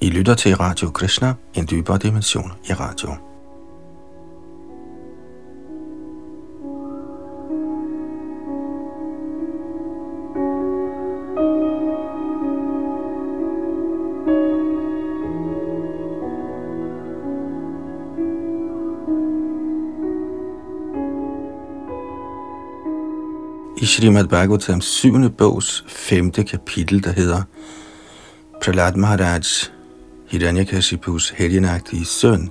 I lytter til Radio Krishna, en dybere dimension i radio. I Srimad Bhagavatams syvende bogs femte kapitel, der hedder Prahlad Maharaj Hiranyakashipus helgenagtige søn,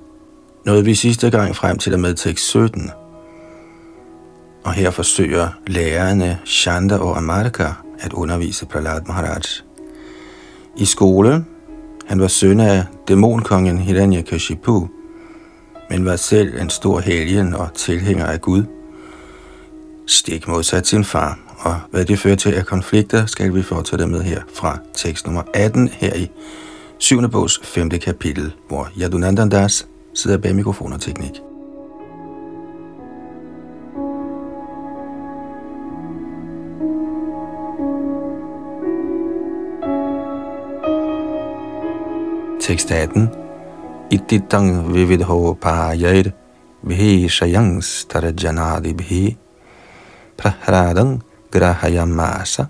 nåede vi sidste gang frem til at med tekst 17. Og her forsøger lærerne Shanda og Amarka at undervise Prahlad Maharaj. I skole, han var søn af dæmonkongen Hiranyakashipu, men var selv en stor helgen og tilhænger af Gud. Stik modsat sin far, og hvad det fører til af konflikter, skal vi fortsætte med her fra tekst nummer 18 her i 7. bogs 5. kapitel, hvor Yadunandandas sidder bag mikrofon og teknik. Tekst 18. Ittitang vividho pahayad vihi shayangs tarajanadi bhi prahradang grahayamasa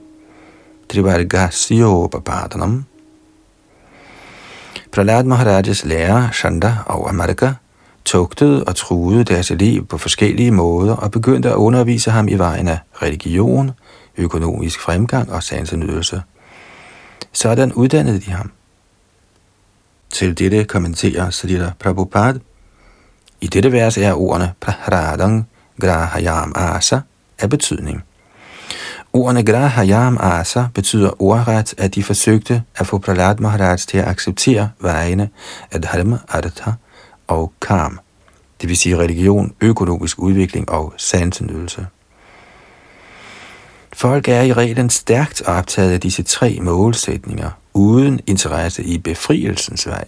trivargasyo papadanam Prahlad Maharajas lærer, Shanda og Amarka tugtede og truede deres liv på forskellige måder og begyndte at undervise ham i vejen af religion, økonomisk fremgang og sansenydelse. Sådan uddannede de ham. Til dette kommenterer Srila Prabhupada. I dette vers er ordene Prahradang Grahayam Asa af betydning. Ordene Grahayam Asa betyder ordret, at de forsøgte at få Prahlad Maharaj til at acceptere vejene af Dharma, Artha og Kam, det vil sige religion, økonomisk udvikling og sansenydelse. Folk er i reglen stærkt optaget af disse tre målsætninger, uden interesse i befrielsens vej.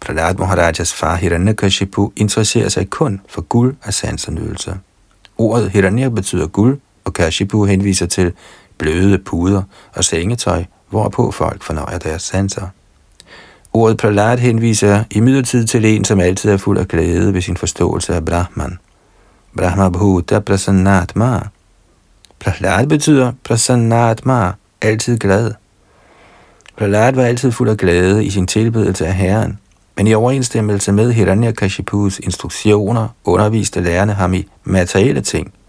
Prahlad Maharajas far Hiranyakashipu interesserer sig kun for guld og sansenydelse. Ordet Hiranya betyder guld, og Kashipu henviser til bløde puder og sengetøj, hvorpå folk fornøjer deres sanser. Ordet pralat henviser imidlertid til en, som altid er fuld af glæde ved sin forståelse af Brahman. Brahma Bhuta Prasannatma. Pralat betyder Prasannatma, altid glad. Pralat var altid fuld af glæde i sin tilbedelse af Herren, men i overensstemmelse med Hiranyakashipus instruktioner underviste lærerne ham i materielle ting –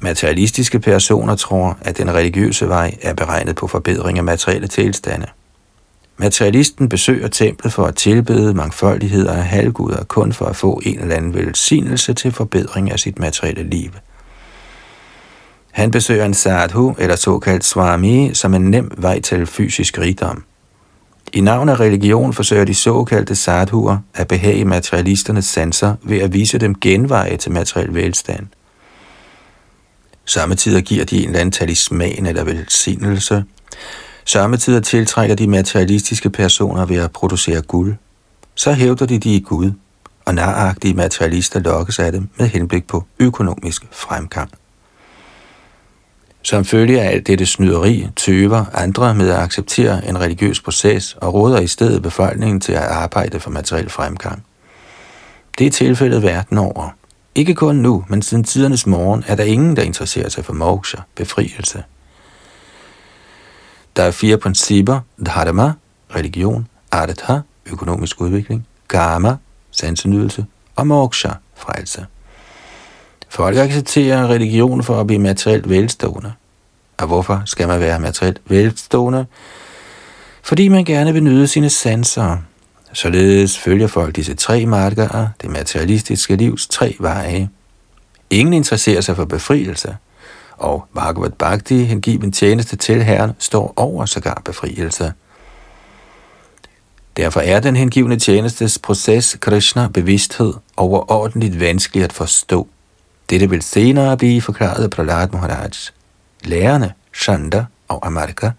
Materialistiske personer tror, at den religiøse vej er beregnet på forbedring af materielle tilstande. Materialisten besøger templet for at tilbede mangfoldigheder af halvguder kun for at få en eller anden velsignelse til forbedring af sit materielle liv. Han besøger en sadhu eller såkaldt swami som en nem vej til fysisk rigdom. I navn af religion forsøger de såkaldte sadhuer at behage materialisternes sanser ved at vise dem genveje til materiel velstand – Samtidig giver de en eller anden talisman eller velsignelse. Samtidig tiltrækker de materialistiske personer ved at producere guld. Så hævder de, de er Gud, og naragtige materialister lokkes af dem med henblik på økonomisk fremgang. Som følge af alt dette snyderi tøver andre med at acceptere en religiøs proces og råder i stedet befolkningen til at arbejde for materiel fremgang. Det er tilfældet verden over. Ikke kun nu, men siden tidernes morgen er der ingen, der interesserer sig for moksha, befrielse. Der er fire principper, dharma, religion, artha, økonomisk udvikling, karma, sansenydelse og moksha, frelse. Folk accepterer religion for at blive materielt velstående. Og hvorfor skal man være materielt velstående? Fordi man gerne vil nyde sine sanser, Således følger folk disse tre marker, det materialistiske livs tre veje. Ingen interesserer sig for befrielse, og Bhagavad Bhakti, hengiven tjeneste til Herren, står over sågar befrielse. Derfor er den hengivne tjenestes proces Krishna bevidsthed overordentligt vanskelig at forstå. Dette vil senere blive forklaret af Prahlad Maharaj. Lærerne, Shanda og Amarka,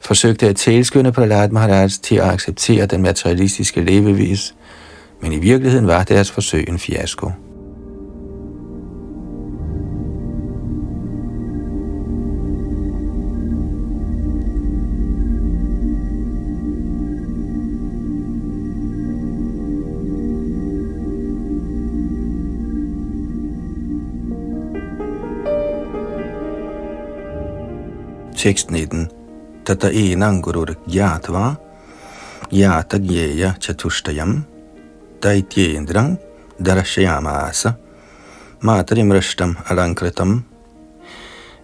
forsøgte at tilskynde Prahlad Maharaj til at acceptere den materialistiske levevis, men i virkeligheden var deres forsøg en fiasko. Tekst 19 Tata enang gurur gyatva, yata gyeya chatushtayam, daityendram darashayamasa, matarim rashtam alankritam.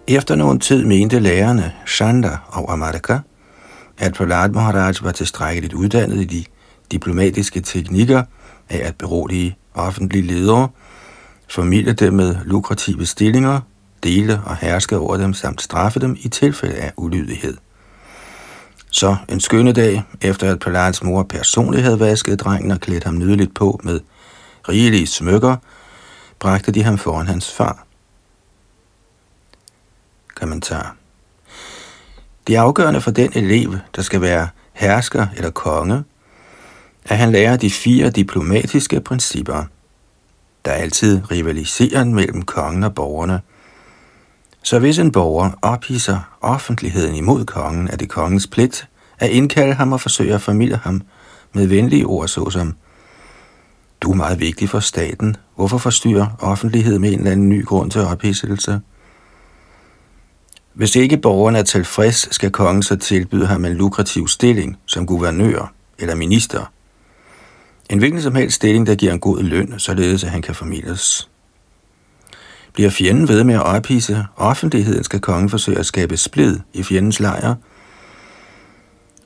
Efter nogen tid mente lærerne, Shanda og Amarka, at Prahlad Maharaj var tilstrækkeligt uddannet i de diplomatiske teknikker af at berolige offentlige ledere, formidle dem med lukrative stillinger, dele og herske over dem samt straffe dem i tilfælde af ulydighed. Så en skønne dag, efter at Prahlads mor personligt havde vasket drengen og klædt ham nydeligt på med rigelige smykker, bragte de ham foran hans far. Kommentar. Det afgørende for den elev, der skal være hersker eller konge, at han lærer de fire diplomatiske principper. Der er altid rivaliseren mellem kongen og borgerne. Så hvis en borger ophisser offentligheden imod kongen, er det kongens pligt at indkalde ham og forsøge at formidle ham med venlige ord såsom Du er meget vigtig for staten. Hvorfor forstyrre offentlighed med en eller anden ny grund til ophidselse? Hvis ikke borgeren er tilfreds, skal kongen så tilbyde ham en lukrativ stilling som guvernør eller minister. En hvilken som helst stilling, der giver en god løn, således at han kan formidles. Bliver fjenden ved med at ophisse offentligheden, skal kongen forsøge at skabe splid i fjendens lejr.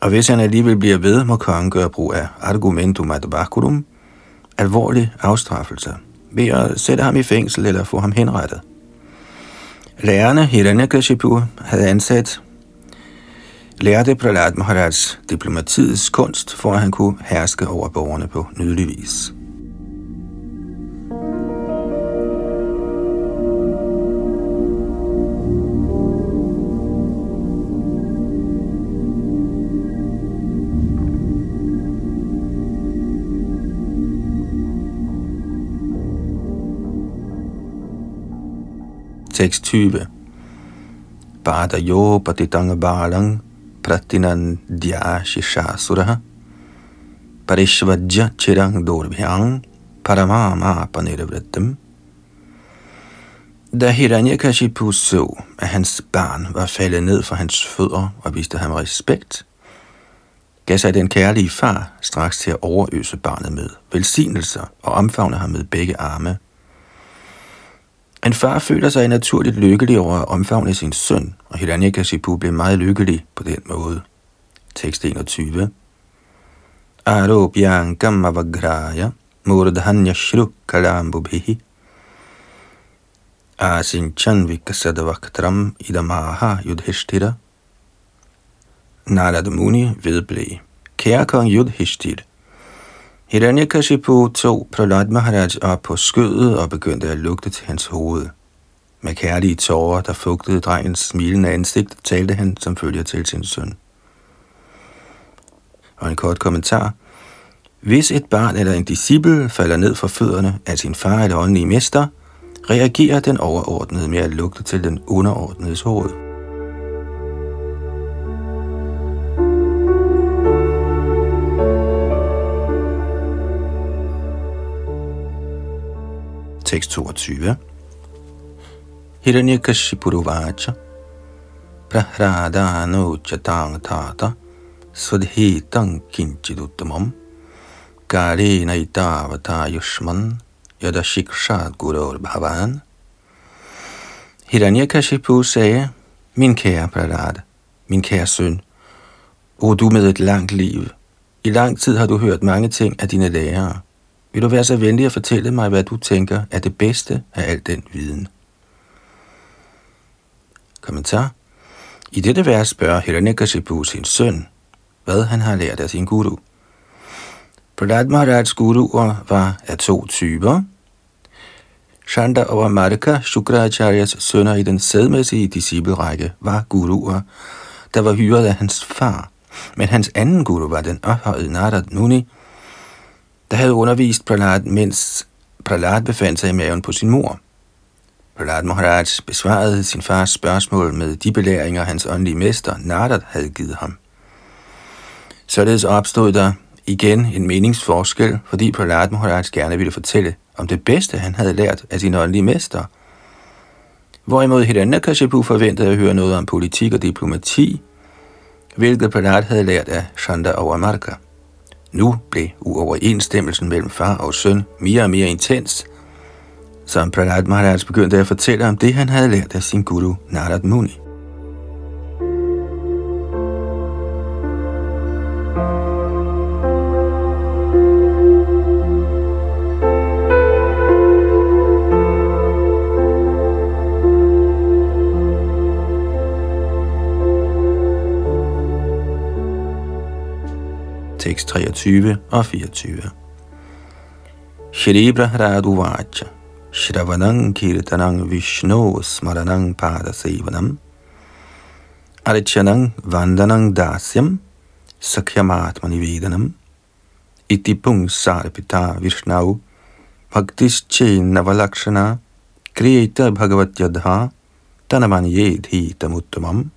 Og hvis han alligevel bliver ved, må kongen gøre brug af argumentum ad baculum, alvorlig afstraffelse, ved at sætte ham i fængsel eller få ham henrettet. Lærerne Hiranyakashipu havde ansat lærte Prahlad Maharaj diplomatiets kunst, for at han kunne herske over borgerne på nydelig vis. Tekst 20. Bada yo patitanga balang pratinan dyashi shasuraha parishvajja chirang dorbhyang paramama panirvrittam. Da Hiranyakashipu så, at hans barn var faldet ned for hans fødder og viste ham respekt, gav sig den kærlige far straks til at overøse barnet med velsignelser og omfavne ham med begge arme. En far føler sig naturligt lykkelig over at omfavne sin søn, og Hiranyakashipu blev meget lykkelig på den måde. Tekst 21. Arobyan kammavagraya murdhanya shru kalambubhihi asinchan vikasadavaktram idamaha yudhishthira. Narad Muni vedblev. Kære kong Yudhishthira, Hiranyakashipu tog Prahlad Maharaj op på skødet og begyndte at lugte til hans hoved. Med kærlige tårer, der fugtede drengens smilende ansigt, talte han som følger til sin søn. Og en kort kommentar. Hvis et barn eller en disciple falder ned for fødderne af sin far eller åndelige mester, reagerer den overordnede med at lugte til den underordnedes hoved. Tekst 22. Hiranyakashipuruvacha Prahradano chatang tata Svadhitam kinchiduttamam Karena itavata yushman yadashikshat gurur bhavan Hiranyakashipu sagde, Min kære Prahlad, min kære søn, o du med et langt liv. I lang tid har du hørt mange ting af dine lærere. Vil du være så venlig at fortælle mig, hvad du tænker er det bedste af al den viden? Kommentar. I dette vers spørger Hiranyakashipu sin søn, hvad han har lært af sin guru. Prahlad Maharajs guruer var af to typer. Shanda og Marika, Shukracharyas sønner i den sædmæssige disciplerække, var guruer, der var hyret af hans far. Men hans anden guru var den ophøjede Narad Muni, der havde undervist Prahlad, mens Prahlad befandt sig i maven på sin mor. Prahlad Maharaj besvarede sin fars spørgsmål med de belæringer, hans åndelige mester Nardat havde givet ham. Således opstod der igen en meningsforskel, fordi Prahlad Maharaj gerne ville fortælle om det bedste, han havde lært af sin åndelige mester. Hvorimod Hiranyakashipu forventede at høre noget om politik og diplomati, hvilket Prahlad havde lært af Shanda og nu blev uoverensstemmelsen mellem far og søn mere og mere intens, så Prahlad Maharaj begyndte at fortælle om det, han havde lært af sin guru Narad Muni. Tekst 23 og 24. Shri Brahradu Vacha Shravanang Kirtanang Vishnu Smaranang Padasevanam Arichanang Vandanang Dasyam. Sakyamatmani Vedanam Iti Pung Sarpita Vishnau. Bhaktische Navalakshana. Kriyeta Bhagavat Yadha. Tanaman Yedhi Tamuttamam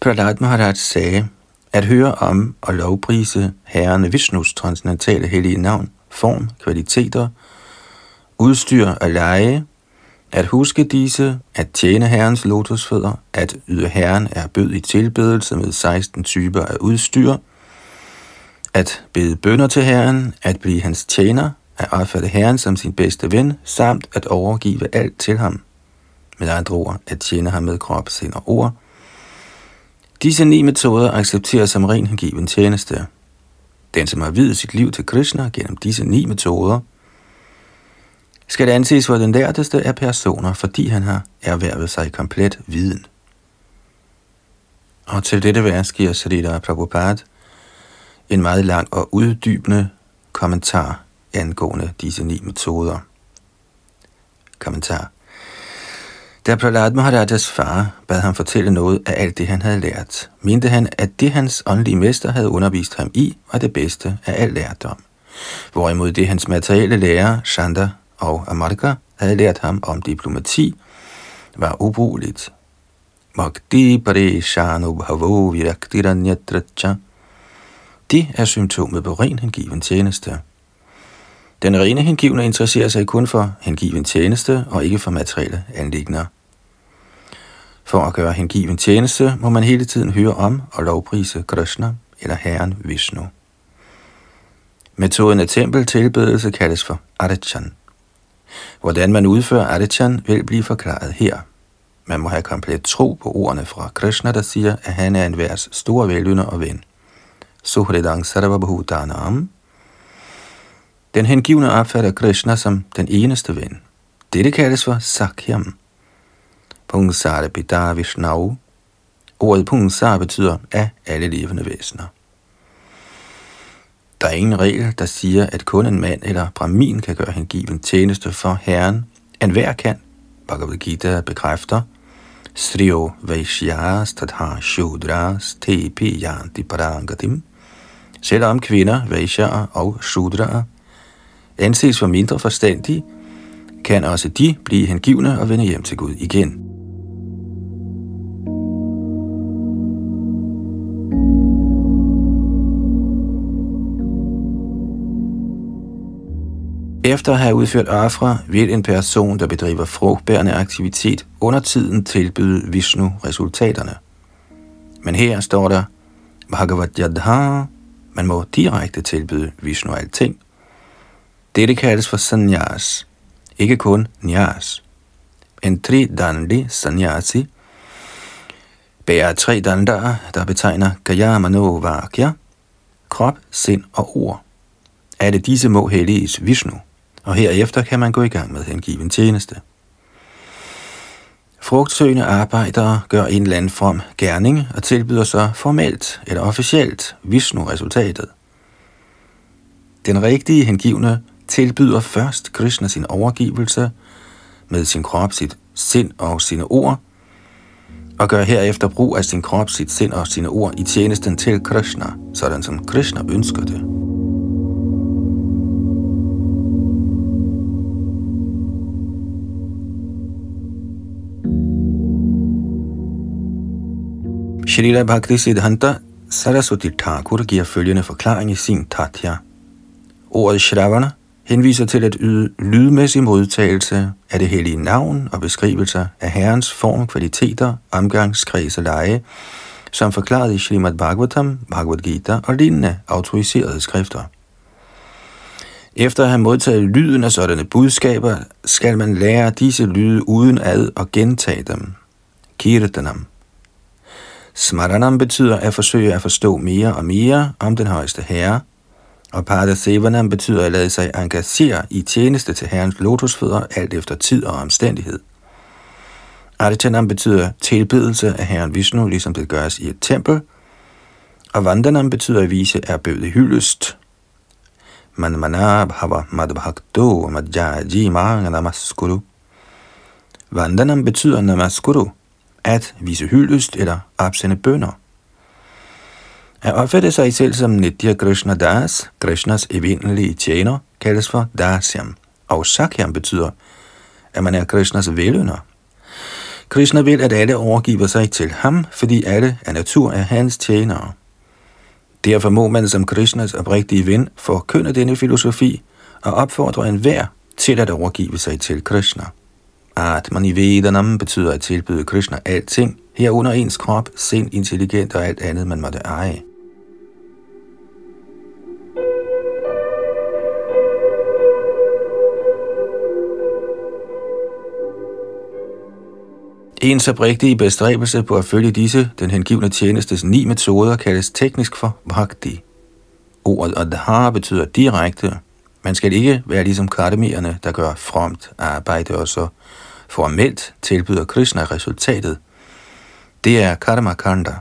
Prahlad Maharaj sagde, at høre om og lovprise herrene Vishnus transcendentale hellige navn, form, kvaliteter, udstyr og leje, at huske disse, at tjene Herrens lotusfødder, at yde Herren er bød i tilbedelse med 16 typer af udstyr, at bede bønder til Herren, at blive hans tjener, at opfatte Herren som sin bedste ven, samt at overgive alt til ham. Med andre ord, at tjene ham med krop, sind og ord, Disse ni metoder accepteres som ren hengiven tjeneste. Den, som har videt sit liv til Krishna gennem disse ni metoder, skal det anses for den lærteste af personer, fordi han har erhvervet sig komplet viden. Og til dette vers giver Srila Prabhupada en meget lang og uddybende kommentar angående disse ni metoder. Kommentar. Da Prahlad Maharajas far bad ham fortælle noget af alt det, han havde lært, mente han, at det hans åndelige mester havde undervist ham i, var det bedste af al lærdom. Hvorimod det hans materielle lærer, Shanda og Amarka, havde lært ham om diplomati, var ubrugeligt. Magdi parishanu bhavo viraktiranyatracha. Det er symptomet på ren hengiven tjeneste. Den rene hengivne interesserer sig kun for hengiven tjeneste og ikke for materielle anlægner. For at gøre hengiven tjeneste, må man hele tiden høre om og lovprise Krishna eller Herren Vishnu. Metoden af tempeltilbedelse kaldes for Adichan. Hvordan man udfører Adichan vil blive forklaret her. Man må have komplet tro på ordene fra Krishna, der siger, at han er en værs store velynder og ven. Suhridang Sarvabhutanam den hengivne opfatter Krishna som den eneste ven. Dette kaldes for Sakyam. Pungsara Bidar Vishnau. Ordet Pungsara betyder af alle levende væsener. Der er ingen regel, der siger, at kun en mand eller brahmin kan gøre hengiven tjeneste for Herren. En hver kan. Bhagavad Gita bekræfter, Sriyo Vaishyas Tadha Shudras Tepi Yanti Parangatim. Selvom kvinder, Vaishyaer og Shudraer anses for mindre forstandige, kan også de blive hengivne og vende hjem til Gud igen. Efter at have udført afra, vil en person, der bedriver frugtbærende aktivitet, under tiden tilbyde Vishnu resultaterne. Men her står der, Bhagavad Yadha, man må direkte tilbyde Vishnu alting, dette kaldes for sanyas, ikke kun nyas. En dandi sanyasi bærer tre dandaer, der betegner kayama mano vakya, krop, sind og ord. Alle disse må helliges Vishnu, og herefter kan man gå i gang med hengiven tjeneste. Frugtsøgende arbejdere gør en eller anden form gerning og tilbyder så formelt eller officielt Vishnu-resultatet. Den rigtige hengivne tilbyder først Krishna sin overgivelse med sin krop, sit sind og sine ord, og gør herefter brug af sin krop, sit sind og sine ord i tjenesten til Krishna, sådan som Krishna ønsker det. Shrila Bhakti Siddhanta Saraswati Thakur giver følgende forklaring i sin Tatya. Ordet Shravana henviser til at yde lydmæssig modtagelse af det hellige navn og beskrivelser af Herrens form, kvaliteter, omgangskreds og leje, som forklaret i Srimad Bhagavatam, Bhagavad Gita og lignende autoriserede skrifter. Efter at have modtaget lyden af sådanne budskaber, skal man lære disse lyde uden ad og gentage dem. Kirtanam. Smaranam betyder at forsøge at forstå mere og mere om den højeste herre, og Padasevanam betyder at lade sig engagere i tjeneste til herrens lotusfødder alt efter tid og omstændighed. Arichanam betyder tilbedelse af herren Vishnu, ligesom det gøres i et tempel, og Vandanam betyder at vise erbødig hyldest, man bhava madbhakto madhyaji namaskuru. Vandanam betyder namaskuru, at vise hyldest eller opsende bønder. At opfatte sig selv som Nitya Krishna Das, Krishnas evindelige tjener, kaldes for Dasyam, og Sakyam betyder, at man er Krishnas velønder. Krishna vil, at alle overgiver sig til ham, fordi alle af natur er hans tjenere. Derfor må man som Krishnas oprigtige ven forkynde denne filosofi og opfordre enhver til at overgive sig til Krishna. Atman i Vedanam betyder at tilbyde Krishna alting, herunder ens krop, sind, intelligent og alt andet, man måtte eje. Ens oprigtige bestræbelse på at følge disse, den hengivne tjenestes ni metoder, kaldes teknisk for bhakti. Ordet adhar betyder direkte. Man skal ikke være ligesom kardemierne, der gør fromt arbejde og så formelt tilbyder Krishna resultatet. Det er karma kanda.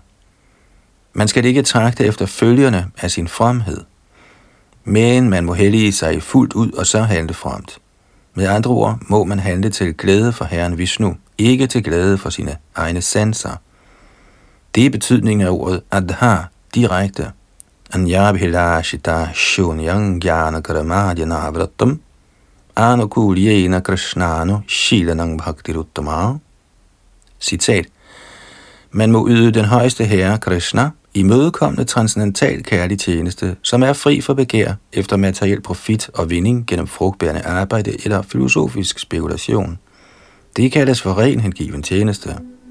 Man skal ikke trakte efter følgerne af sin fromhed, men man må hellige sig fuldt ud og så handle fromt. Med andre ord må man handle til glæde for Herren Vishnu, ikke til glæde for sine egne sanser. Det er betydningen af ordet adha, direkte. Anyabhilashita shunyang jnana kramadhyana avratam anukulyena krishnano shilanang bhaktiruttama. Citat. Man må yde den højeste herre Krishna i mødekommende transcendental kærlig tjeneste, som er fri for begær efter materiel profit og vinding gennem frugtbærende arbejde eller filosofisk spekulation. Det kaldes for ren hengiven tjeneste.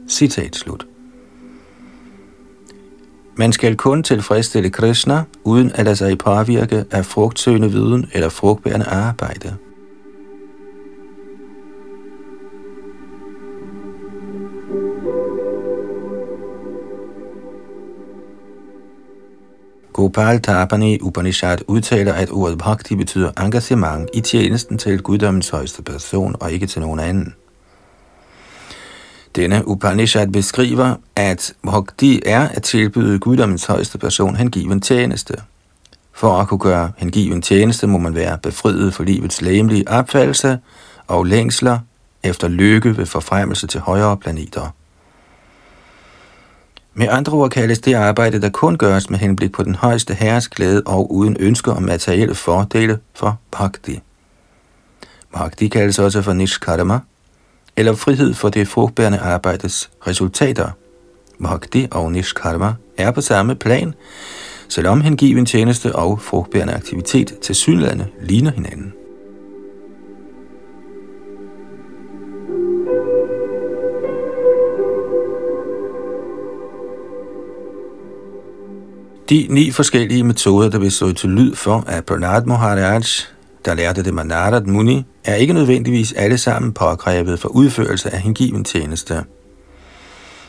Citat slut. Man skal kun tilfredsstille Krishna, uden at lade sig påvirke af frugtsøgende viden eller frugtbærende arbejde. Gopal Tapani Upanishad udtaler, at ordet bhakti betyder engagement i tjenesten til guddommens højeste person og ikke til nogen anden. Denne Upanishad beskriver, at bhakti er at tilbyde guddommens højeste person hengiven tjeneste. For at kunne gøre hengiven tjeneste, må man være befriet for livets læmelige opfattelse og længsler efter lykke ved forfremmelse til højere planeter. Med andre ord kaldes det arbejde, der kun gøres med henblik på den højeste herres glæde og uden ønsker om materielle fordele for bhakti. Bhakti kaldes også for nishkarma, eller frihed for det frugtbærende arbejdes resultater. Bhakti og nishkarma er på samme plan, selvom hengiven tjeneste og frugtbærende aktivitet til synlande ligner hinanden. De ni forskellige metoder, der vil stå til lyd for, at Pranad Maharaj, der lærte det Manarat Muni, er ikke nødvendigvis alle sammen påkrævet for udførelse af hengiven tjeneste.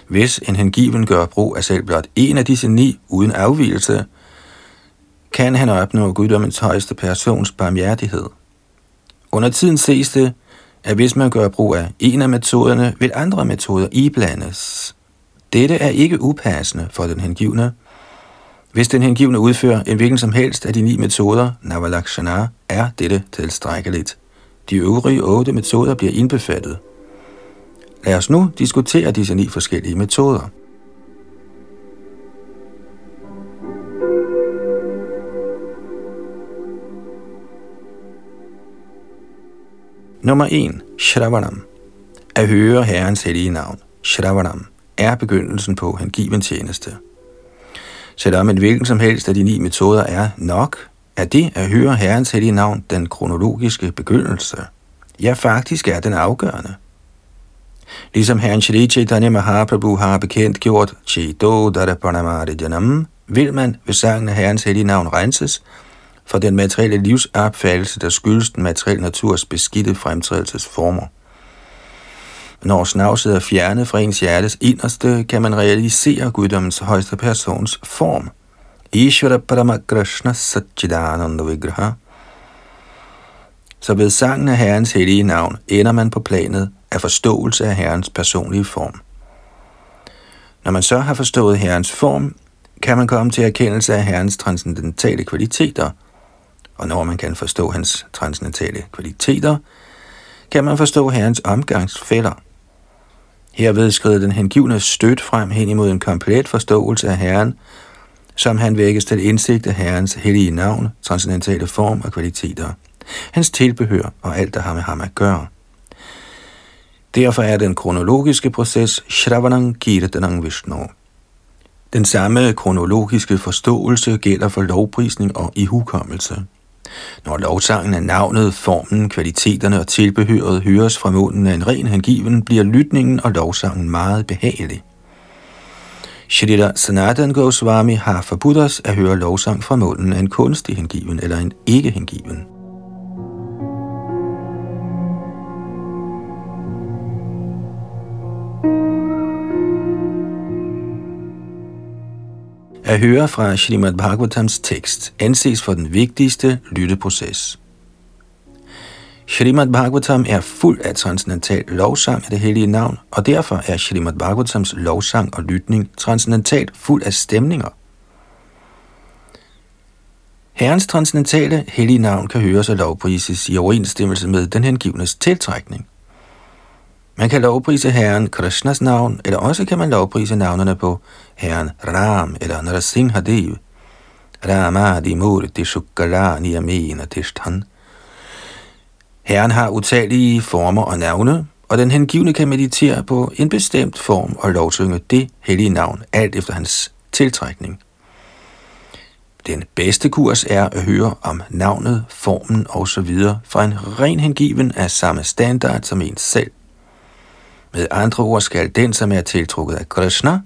Hvis en hengiven gør brug af selv blot en af disse ni uden afvielse, kan han opnå guddommens højeste persons barmhjertighed. Under tiden ses det, at hvis man gør brug af en af metoderne, vil andre metoder iblandes. Dette er ikke upassende for den hengivne, hvis den hengivne udfører en hvilken som helst af de ni metoder, Navalakshana, er dette tilstrækkeligt. De øvrige otte metoder bliver indbefattet. Lad os nu diskutere disse ni forskellige metoder. Nummer 1. Shravanam. At høre Herrens hellige navn. Shravanam er begyndelsen på hengiven tjeneste. Selvom en hvilken som helst af de ni metoder er nok, er det at høre Herrens hellige navn den kronologiske begyndelse. Ja, faktisk er den afgørende. Ligesom Herren Shri Chaitanya Mahaprabhu har bekendt gjort Chido Darapanamari Janam, vil man ved sangen af Herrens hellige navn renses for den materielle livsopfattelse, der skyldes den materielle naturs beskidte fremtrædelsesformer. Når snavset er fjernet fra ens hjertes inderste, kan man realisere guddommens højeste persons form. Ishvara Parama Krishna Satchidananda Vigraha. Så ved sangen af Herrens hellige navn ender man på planet af forståelse af Herrens personlige form. Når man så har forstået Herrens form, kan man komme til erkendelse af Herrens transcendentale kvaliteter, og når man kan forstå hans transcendentale kvaliteter, kan man forstå Herrens omgangsfælder. Herved skred den hengivne stødt frem hen imod en komplet forståelse af Herren, som han vækkes til indsigt af Herrens hellige navn, transcendentale form og kvaliteter, hans tilbehør og alt, der har med ham at gøre. Derfor er den kronologiske proces Shravanang Kirtanang Vishnu. Den samme kronologiske forståelse gælder for lovprisning og ihukommelse. Når lovsangen er navnet, formen, kvaliteterne og tilbehøret høres fra munden af en ren hengiven, bliver lytningen og lovsangen meget behagelig. Shrita Sanatan Goswami har forbudt os at høre lovsang fra munden af en kunstig hengiven eller en ikke hengiven. At høre fra Srimad Bhagavatams tekst anses for den vigtigste lytteproces. Srimad Bhagavatam er fuld af transcendental lovsang af det hellige navn, og derfor er Srimad Bhagavatams lovsang og lytning transcendentalt fuld af stemninger. Herrens transcendentale hellige navn kan høres og lovprises i overensstemmelse med den hengivnes tiltrækning. Man kan lovprise Herren Krishnas navn, eller også kan man lovprise navnene på Herren Ram eller Narasimhadev. Ramadi Murti Shukala niyamina Tishtan. Herren har utallige former og navne, og den hengivne kan meditere på en bestemt form og lovsynge det hellige navn, alt efter hans tiltrækning. Den bedste kurs er at høre om navnet, formen osv. fra en ren hengiven af samme standard som en selv. Med andre ord skal den, som er tiltrukket af Krishna,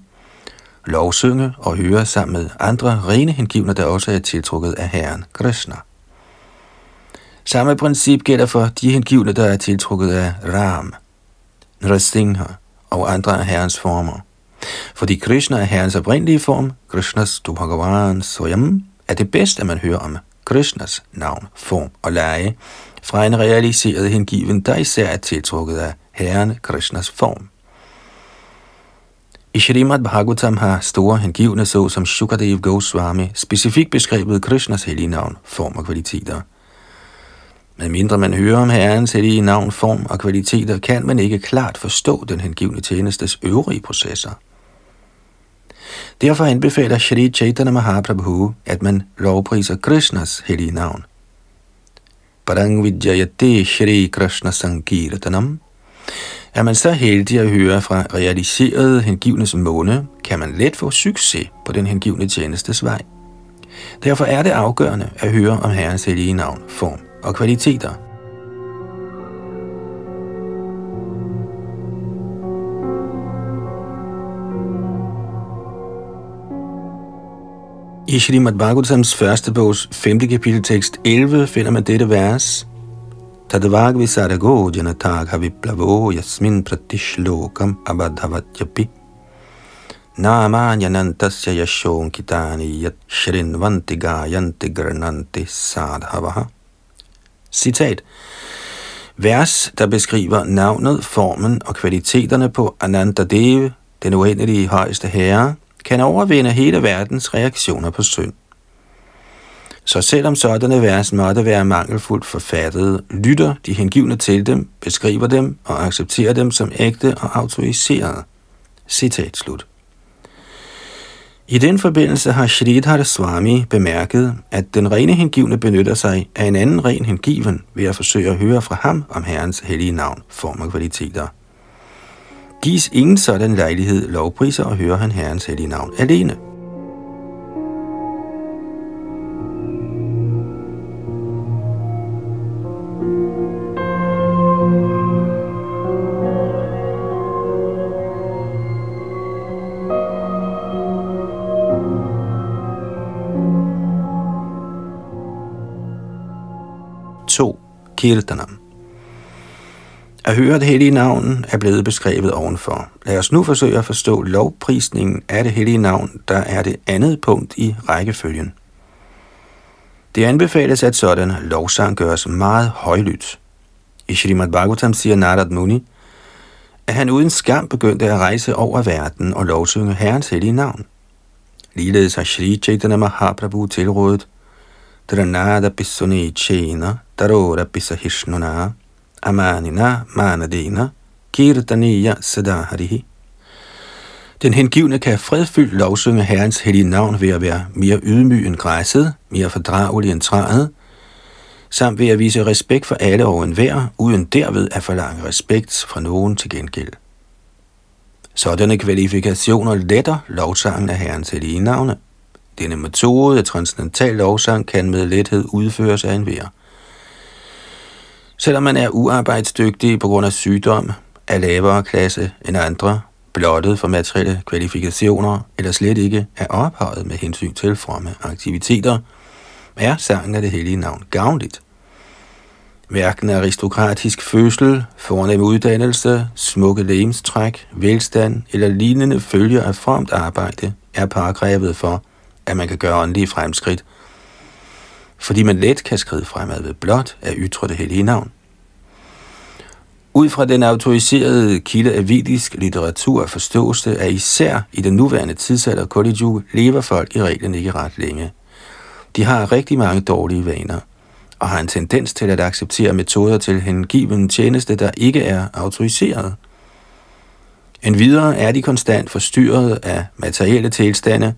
lovsynge og høre sammen med andre rene hengivne, der også er tiltrukket af Herren Krishna. Samme princip gælder for de hengivne, der er tiltrukket af Ram, Nrasingha og andre af Herrens former. Fordi Krishna er Herrens oprindelige form, Krishnas Bhagavan Soyam, er det bedst, at man hører om Krishnas navn, form og leje fra en realiseret hengiven, der især er tiltrukket af Herren Krishnas form. I Shrimad Bhagavatam har store hengivne såsom Shukadev Goswami specifikt beskrevet Krishnas hellige navn, form og kvaliteter. Men mindre man hører om Herrens hellige navn, form og kvaliteter, kan man ikke klart forstå den hengivne tjenestes øvrige processer. Derfor anbefaler Shri Chaitanya Mahaprabhu, at man lovpriser Krishnas hellige navn. Parang Vidyayate Shri Krishna Sankirtanam er man så heldig at høre fra realiserede hengivnes måne, kan man let få succes på den hengivne tjenestes vej. Derfor er det afgørende at høre om Herrens hellige navn, form og kvaliteter. I Srimad Bhagavatams første bogs 5. kapitel tekst 11 finder man dette vers – Tadvagvisarago janatagha viplavo yasmin pratishlokam abadhavatyapi Namanyanantasya yashonkitani yat shrinvanti gayanti grananti sadhavaha Citat. Vers, der beskriver navnet, formen og kvaliteterne på Ananta Dev, den uendelige højeste herre, kan overvinde hele verdens reaktioner på synd. Så selvom sådanne vers måtte være mangelfuldt forfattede, lytter de hengivne til dem, beskriver dem og accepterer dem som ægte og autoriserede. Citat slut. I den forbindelse har Shridhar Swami bemærket, at den rene hengivne benytter sig af en anden ren hengiven ved at forsøge at høre fra ham om Herrens hellige navn, form og kvaliteter. Gives ingen sådan lejlighed lovpriser og høre han Herrens hellige navn alene. Kirtanam. At høre det hellige navn er blevet beskrevet ovenfor. Lad os nu forsøge at forstå lovprisningen af det hellige navn, der er det andet punkt i rækkefølgen. Det anbefales, at sådan lovsang gøres meget højlydt. I Srimad Bhagavatam siger Narad Muni, at han uden skam begyndte at rejse over verden og lovsynge Herrens hellige navn. Ligeledes har Shri Chaitanya Mahaprabhu tilrådet, Dranada Pisone Chena, Darora Pisahishnuna, Amanina Manadena, Kirtaniya Sadaharihi. Den hengivne kan fredfyldt lovsynge Herrens hellige navn ved at være mere ydmyg end græsset, mere fordragelig end træet, samt ved at vise respekt for alle og enhver, uden derved at forlange respekt fra nogen til gengæld. Sådanne kvalifikationer letter lovsangen af Herrens hellige navne. Denne metode af transcendental lovsang kan med lethed udføres af enhver. Selvom man er uarbejdsdygtig på grund af sygdom, er lavere klasse end andre, blottet for materielle kvalifikationer, eller slet ikke er ophøjet med hensyn til fromme aktiviteter, er sangen af det hellige navn gavnligt. Hverken aristokratisk fødsel, fornem uddannelse, smukke lemstræk, velstand eller lignende følger af fromt arbejde er paragravet for, at man kan gøre åndelige fremskridt, fordi man let kan skride fremad ved blot at ytre det hellige navn. Ud fra den autoriserede kilde af vedisk litteratur forstås det, at især i den nuværende tidsalder Kali lever folk i reglen ikke ret længe. De har rigtig mange dårlige vaner – og har en tendens til at acceptere metoder til hengiven tjeneste, der ikke er autoriseret. Endvidere er de konstant forstyrret af materielle tilstande,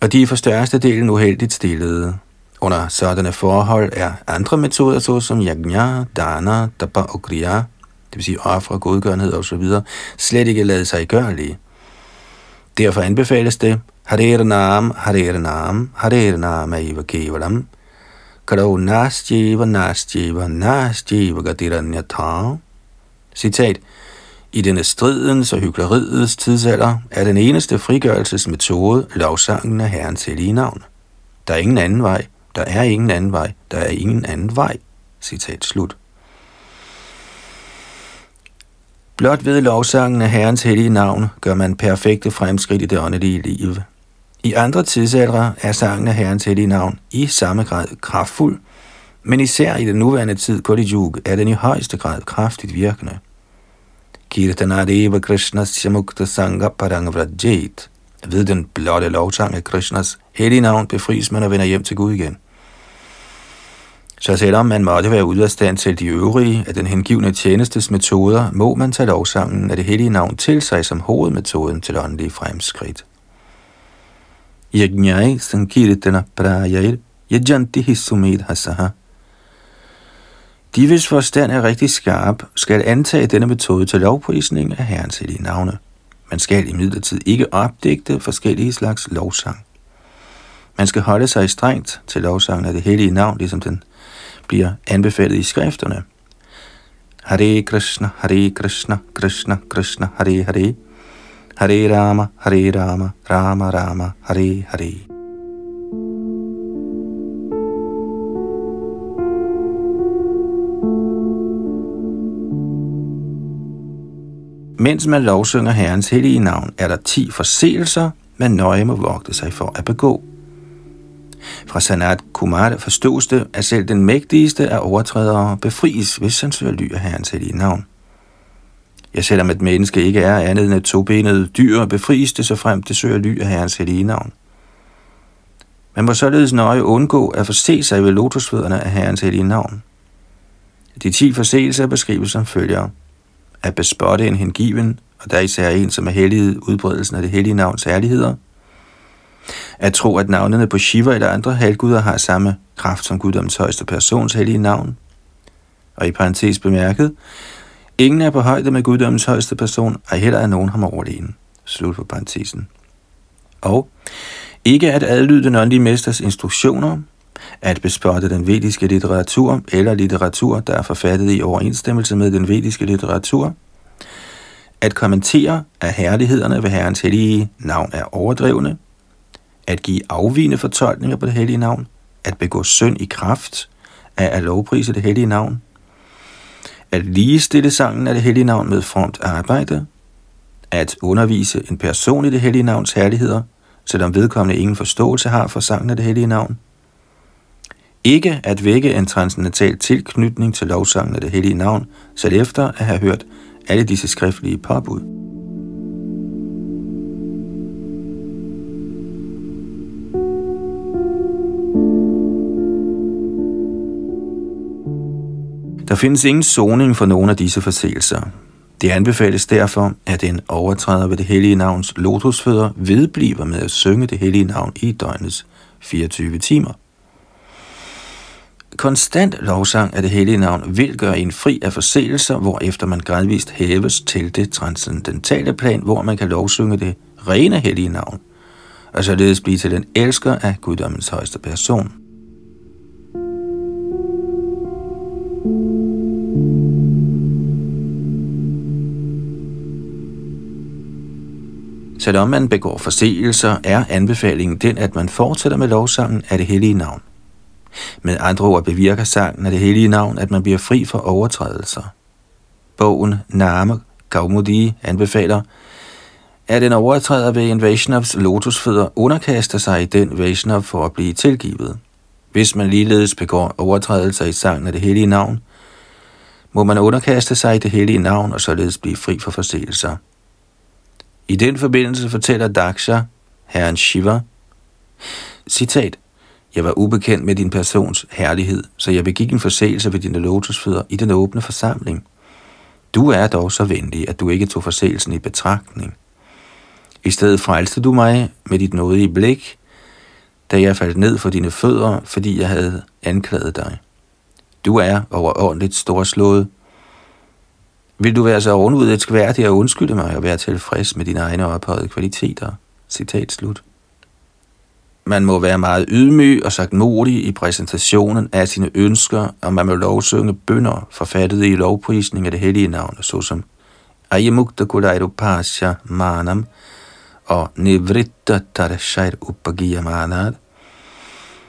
og de er for største delen uheldigt stillede. Under sådanne forhold er andre metoder, såsom yajna, dana, dapa og kriya, det vil sige ofre, godgørenhed osv., slet ikke lade sig gørlige. Derfor anbefales det, Hare Nam, Hare Nam, Hare Nam Eva Kevalam, Karo nasjiva nasjiva nasjiva gadiranyatha. Citat. I denne stridens og hyggeleriets tidsalder er den eneste frigørelsesmetode lovsangen af Herrens hellige navn. Der er ingen anden vej, der er ingen anden vej, der er ingen anden vej. Citat slut. Blot ved lovsangen af Herrens hellige navn gør man perfekte fremskridt i det åndelige liv. I andre tidsaldre er sangen af Herrens hellige navn i samme grad kraftfuld, men især i den nuværende tid, Kali Yuga, er den i højeste grad kraftigt virkende. Kirtanadeva Krishnas Shamukta Sangha Parangvrajit. Ved den blotte lovsang af Krishnas hellige navn befries man og vender hjem til Gud igen. Så selvom man måtte være ude af stand til de øvrige af den hengivne tjenestes metoder, må man tage lovsangen af det hellige navn til sig som hovedmetoden til åndelige fremskridt. Yajnai Sankirtana Prayair Yajanti Hisumid Hasaha. De, hvis forstand er rigtig skarp, skal antage denne metode til lovprisning af Herrens hellige navne. Man skal imidlertid ikke opdigte forskellige slags lovsang. Man skal holde sig strengt til lovsangen af det hellige navn, ligesom den bliver anbefalet i skrifterne. Hare Krishna, Hare Krishna, Krishna Krishna, Hare Hare, Hare Rama, Hare Rama, Rama Rama, Hare Hare. Mens man lovsynger Herrens hellige navn, er der ti forseelser, man nøje må vogte sig for at begå. Fra Sanat Kumar forstås det, at selv den mægtigste af overtrædere befries, hvis han søger ly af Herrens hellige navn. Ja, selvom et menneske ikke er andet end et tobenet dyr, befries det så frem det søger ly af Herrens hellige navn. Man må således nøje undgå at forse sig ved lotusfødderne af Herrens hellige navn. De ti forseelser beskrives som følger. At bespotte en hengiven, og der især en, som er helliget udbredelsen af det hellige navns ærligheder. At tro, at navnene på Shiva eller andre halvguder har samme kraft som guddoms højeste persons hellige navn. Og i parentes bemærket, Ingen er på højde med guddommens højeste person, og heller er nogen ham overlegen. Slut på parentesen. Og ikke at adlyde den åndelige mesters instruktioner, at bespotte den vediske litteratur eller litteratur, der er forfattet i overensstemmelse med den vediske litteratur, at kommentere, at herlighederne ved Herrens hellige navn er overdrevne, at give afvigende fortolkninger på det hellige navn, at begå synd i kraft, af at lovprise det hellige navn, at ligestille sangen af det hellige navn med fromt arbejde, at undervise en person i det hellige navns herligheder, selvom vedkommende ingen forståelse har for sangen af det hellige navn, ikke at vække en transcendental tilknytning til lovsangen af det hellige navn, selv efter at have hørt alle disse skriftlige påbud. Der findes ingen zoning for nogen af disse forseelser. Det anbefales derfor, at en overtræder ved det hellige navns lotusfødder vedbliver med at synge det hellige navn i døgnets 24 timer. Konstant lovsang af det hellige navn vil gøre en fri af forseelser, hvor efter man gradvist hæves til det transcendentale plan, hvor man kan lovsynge det rene hellige navn, og således blive til den elsker af guddommens højeste person. Selvom man begår forseelser, er anbefalingen den, at man fortsætter med lovsangen af det hellige navn. Med andre ord bevirker sangen af det hellige navn, at man bliver fri for overtrædelser. Bogen Name Gaumudi anbefaler, at en overtræder ved en Vaishnavs lotusfødder underkaster sig i den Vaishnav for at blive tilgivet. Hvis man ligeledes begår overtrædelser i sangen af det hellige navn, må man underkaste sig i det hellige navn og således blive fri for forseelser. I den forbindelse fortæller Daksha, herren Shiva, citat, jeg var ubekendt med din persons herlighed, så jeg begik en forseelse ved dine lotusfødder i den åbne forsamling. Du er dog så venlig, at du ikke tog forseelsen i betragtning. I stedet frelste du mig med dit nådige blik, da jeg faldt ned for dine fødder, fordi jeg havde anklaget dig. Du er overordentligt storslået. Vil du være så ovenud skværdig at undskylde mig og være tilfreds med dine egne ophøjede kvaliteter? Citat slut. Man må være meget ydmyg og sagt modig i præsentationen af sine ønsker, og man må lovsynge bønder, forfattet i lovprisning af det hellige navn, såsom Ayamukta Kulairu Pasha Manam og Nivritta Tarashair Upagiya Manad.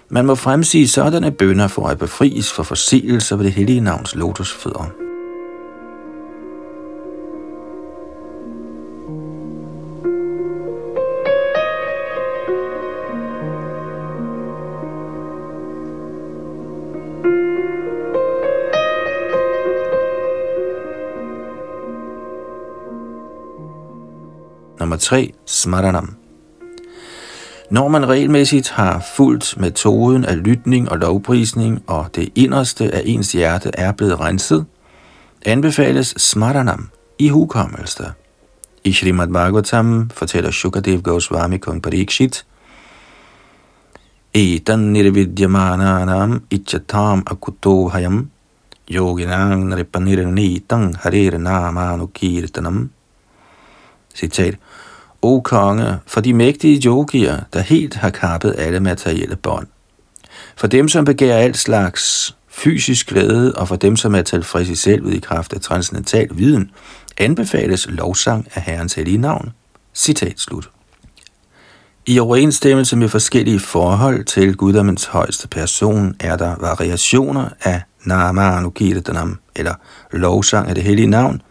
Man må fremsige sådanne bønder for at befries for forseelser ved det hellige navns lotusfødder. 3. Smaranam. Når man regelmæssigt har fulgt metoden af lytning og lovprisning, og det inderste af ens hjerte er blevet renset, anbefales smaranam i hukommelse. I Srimad Bhagavatam fortæller Shukadev Goswami kong Parikshit, Etan nirvidyamananam ichatam akutohayam yoginang nripanirnitang harir namanukirtanam. Citat. O konge, for de mægtige yogier, der helt har kappet alle materielle bånd. For dem, som begærer alt slags fysisk glæde, og for dem, som er tilfreds i selvet i kraft af transcendental viden, anbefales lovsang af Herrens hellige navn. Citat slut. I overensstemmelse med forskellige forhold til guddommens højeste person, er der variationer af Namanukirtanam, eller lovsang af det hellige navn,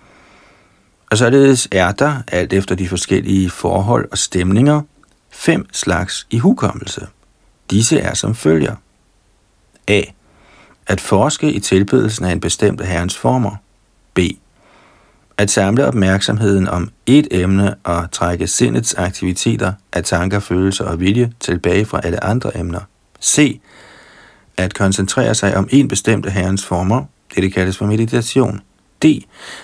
og således er der, alt efter de forskellige forhold og stemninger, fem slags ihukommelse. Disse er som følger. A. At forske i tilbedelsen af en bestemt af herrens former. B. At samle opmærksomheden om et emne og trække sindets aktiviteter af tanker, følelser og vilje tilbage fra alle andre emner. C. At koncentrere sig om en bestemt af herrens former. Det, kaldes for meditation. D.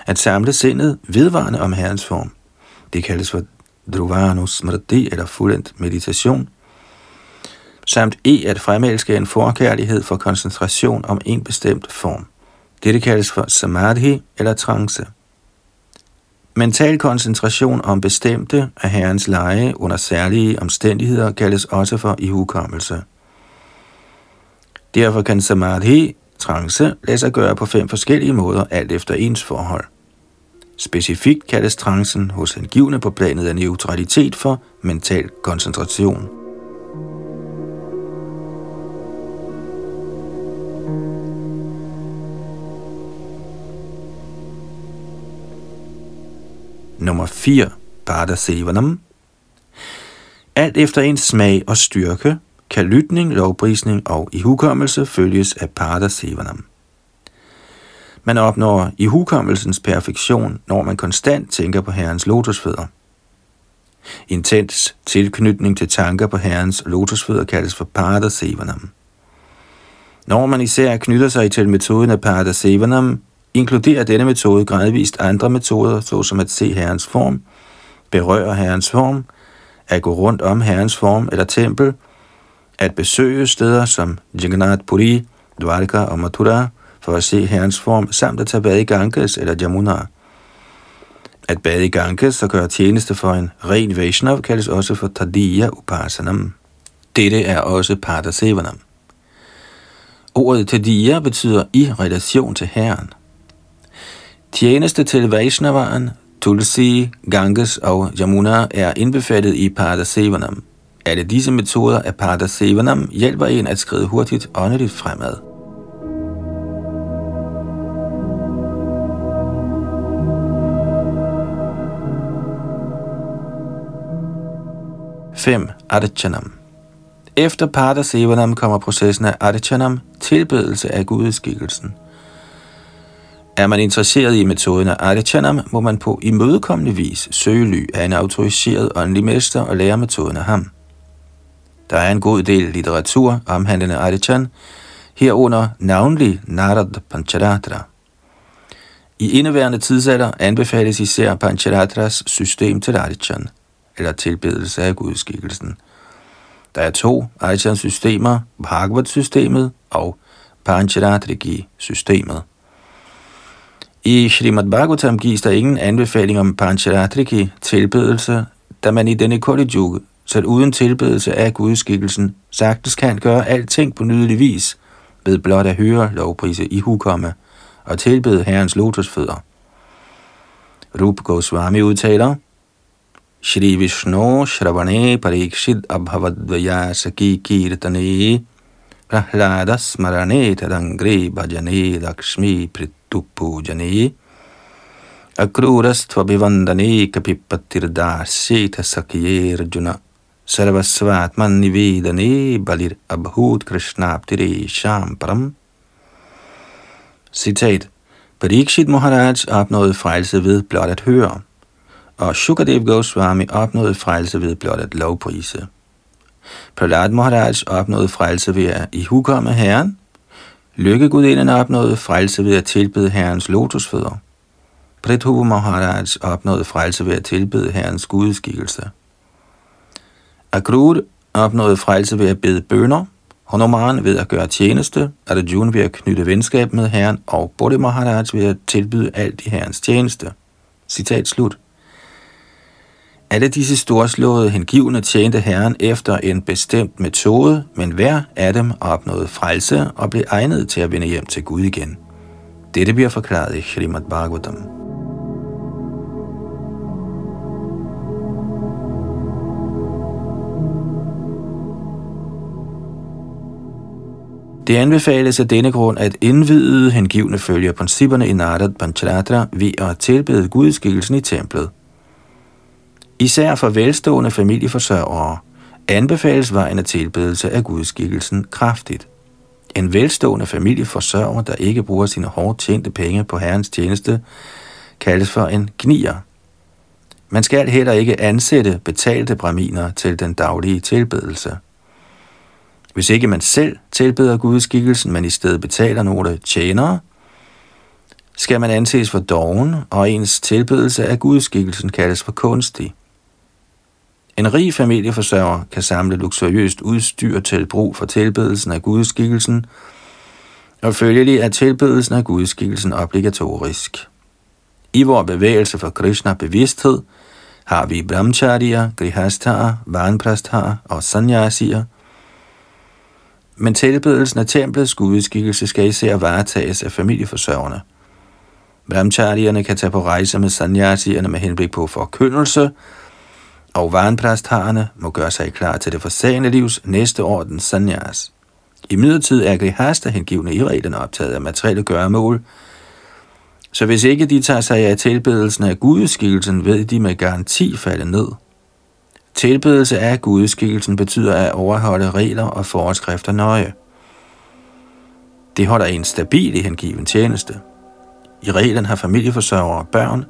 At samle sindet vedvarende om Herrens form. Det kaldes for Dhruvanus Smriti eller fuldendt meditation. Samt E. At fremelske en forkærlighed for koncentration om en bestemt form. Dette kaldes for Samadhi eller trance. Mental koncentration om bestemte af Herrens leje under særlige omstændigheder kaldes også for ihukommelse. Derfor kan Samadhi Trance lader sig gøre på fem forskellige måder, alt efter ens forhold. Specifikt kaldes trancen hos hengivne på planet af neutralitet for mental koncentration. Nummer 4. Pardasevanam. Alt efter ens smag og styrke kan lytning, lovprisning og ihukommelse følges af Pada Sevanam. Man opnår ihukommelsens perfektion, når man konstant tænker på Herrens lotusfødder. Intens tilknytning til tanker på Herrens lotusfødder kaldes for Pada Sevanam. Når man især knytter sig til metoden af Pada Sevanam, inkluderer denne metode gradvist andre metoder, såsom at se Herrens form, berøre Herrens form, at gå rundt om Herrens form eller tempel, at besøge steder som Jagannath Puri, Dwarka og Mathura for at se Herrens form, samt at tage bad i Ganges eller Jamuna. At bade i Ganges og gøre tjeneste for en ren Vaishnav kaldes også for Tadiya Upasanam. Dette er også Padasevanam. Ordet Tadiya betyder i relation til Herren. Tjeneste til Vaishnavaren, Tulsi, Ganges og Jamuna er indbefattet i Padasevanam. Alle disse metoder af Padasevanam hjælper en at skride hurtigt åndeligt fremad. 5. Adichanam Efter Pada Sevanam kommer processen af Adichanam, tilbedelse af gudeskikkelsen. Er man interesseret i metoden af Adichanam, må man på imødekommende vis søge ly af en autoriseret åndelig mester og lære metoden af ham. Der er en god del litteratur omhandlende Adichan, herunder navnlig Narad Pancharatra. I indeværende tidsalder anbefales især Pancharatras system til Adichan – eller tilbedelse af gudskikkelsen. Der er to Aichan-systemer, Bhagavad-systemet og Pancharatriki-systemet. I Srimad Bhagavatam gives der ingen anbefaling om Pancharatriki tilbedelse, da man i denne Kali selv uden tilbedelse af gudskikkelsen, sagtens kan gøre alting på nydelig vis, ved blot at høre lovprise i hukomme og tilbede herrens lotusfødder. Rup Goswami udtaler, Shri Vishnu Shravane Parikshit Abhavadvaya Saki Kirtane Prahlada Smarane Tarangre Bhajane Lakshmi Pritupujane Akrurastva Bivandane Kapipatirda Seta Sakye Arjuna sarvasvatman nivedane balir abhut krishnaptire shamparam. Citat. Parikshit Maharaj opnåede frelse ved blot at høre, og Shukadev Goswami opnåede frelse ved blot at lovprise. Prahlad Maharaj opnåede frelse ved at ihukomme Herren. Lykkegudinderne opnåede frelse ved at tilbede Herrens lotusfødder. Prithu Maharaj opnåede frelse ved at tilbede Herrens gudeskikkelse. Akrud opnåede frelse ved at bede bønder, Honomaren ved at gøre tjeneste, Arjuna ved at knytte venskab med Herren, og Bodhi Maharaj ved at tilbyde alt i Herrens tjeneste. Citat slut. Alle disse storslåede hengivne tjente Herren efter en bestemt metode, men hver af dem opnåede frelse og blev egnet til at vende hjem til Gud igen. Dette bliver forklaret i Srimad Bhagavatam. Det anbefales af denne grund at indvidede hengivne følger principperne i Narad Pancharatra ved at tilbede gudskikkelsen i templet. Især for velstående familieforsørgere anbefales vejen af tilbedelse af gudskikkelsen kraftigt. En velstående familieforsørger, der ikke bruger sine hårdt tjente penge på herrens tjeneste, kaldes for en gnier. Man skal heller ikke ansætte betalte braminer til den daglige tilbedelse. Hvis ikke man selv tilbeder gudskikkelsen, men i stedet betaler nogle tjenere, skal man anses for doven, og ens tilbedelse af gudskikkelsen kaldes for kunstig. En rig familieforsørger kan samle luksuriøst udstyr til brug for tilbedelsen af gudskikkelsen, og følgelig er tilbedelsen af gudskikkelsen obligatorisk. I vores bevægelse for Krishna bevidsthed har vi brahmacharya, grihasthaer, vanprasthaer og sanyasier, men tilbedelsen af templets gudskikkelse skal især varetages af familieforsørgerne. Brahmacharierne kan tage på rejse med sanyasierne med henblik på forkyndelse, og varenpræstharerne må gøre sig klar til det forsagende livs næste orden sanyas. I midlertid er grihasta hengivne i reglen optaget af materielle gøremål, Så hvis ikke de tager sig af tilbedelsen af gudeskikkelsen, ved de med garanti falde ned. Tilbedelse af gudeskikkelsen betyder at overholde regler og forskrifter nøje. Det holder en stabil i hengiven tjeneste. I reglen har familieforsørgere børn,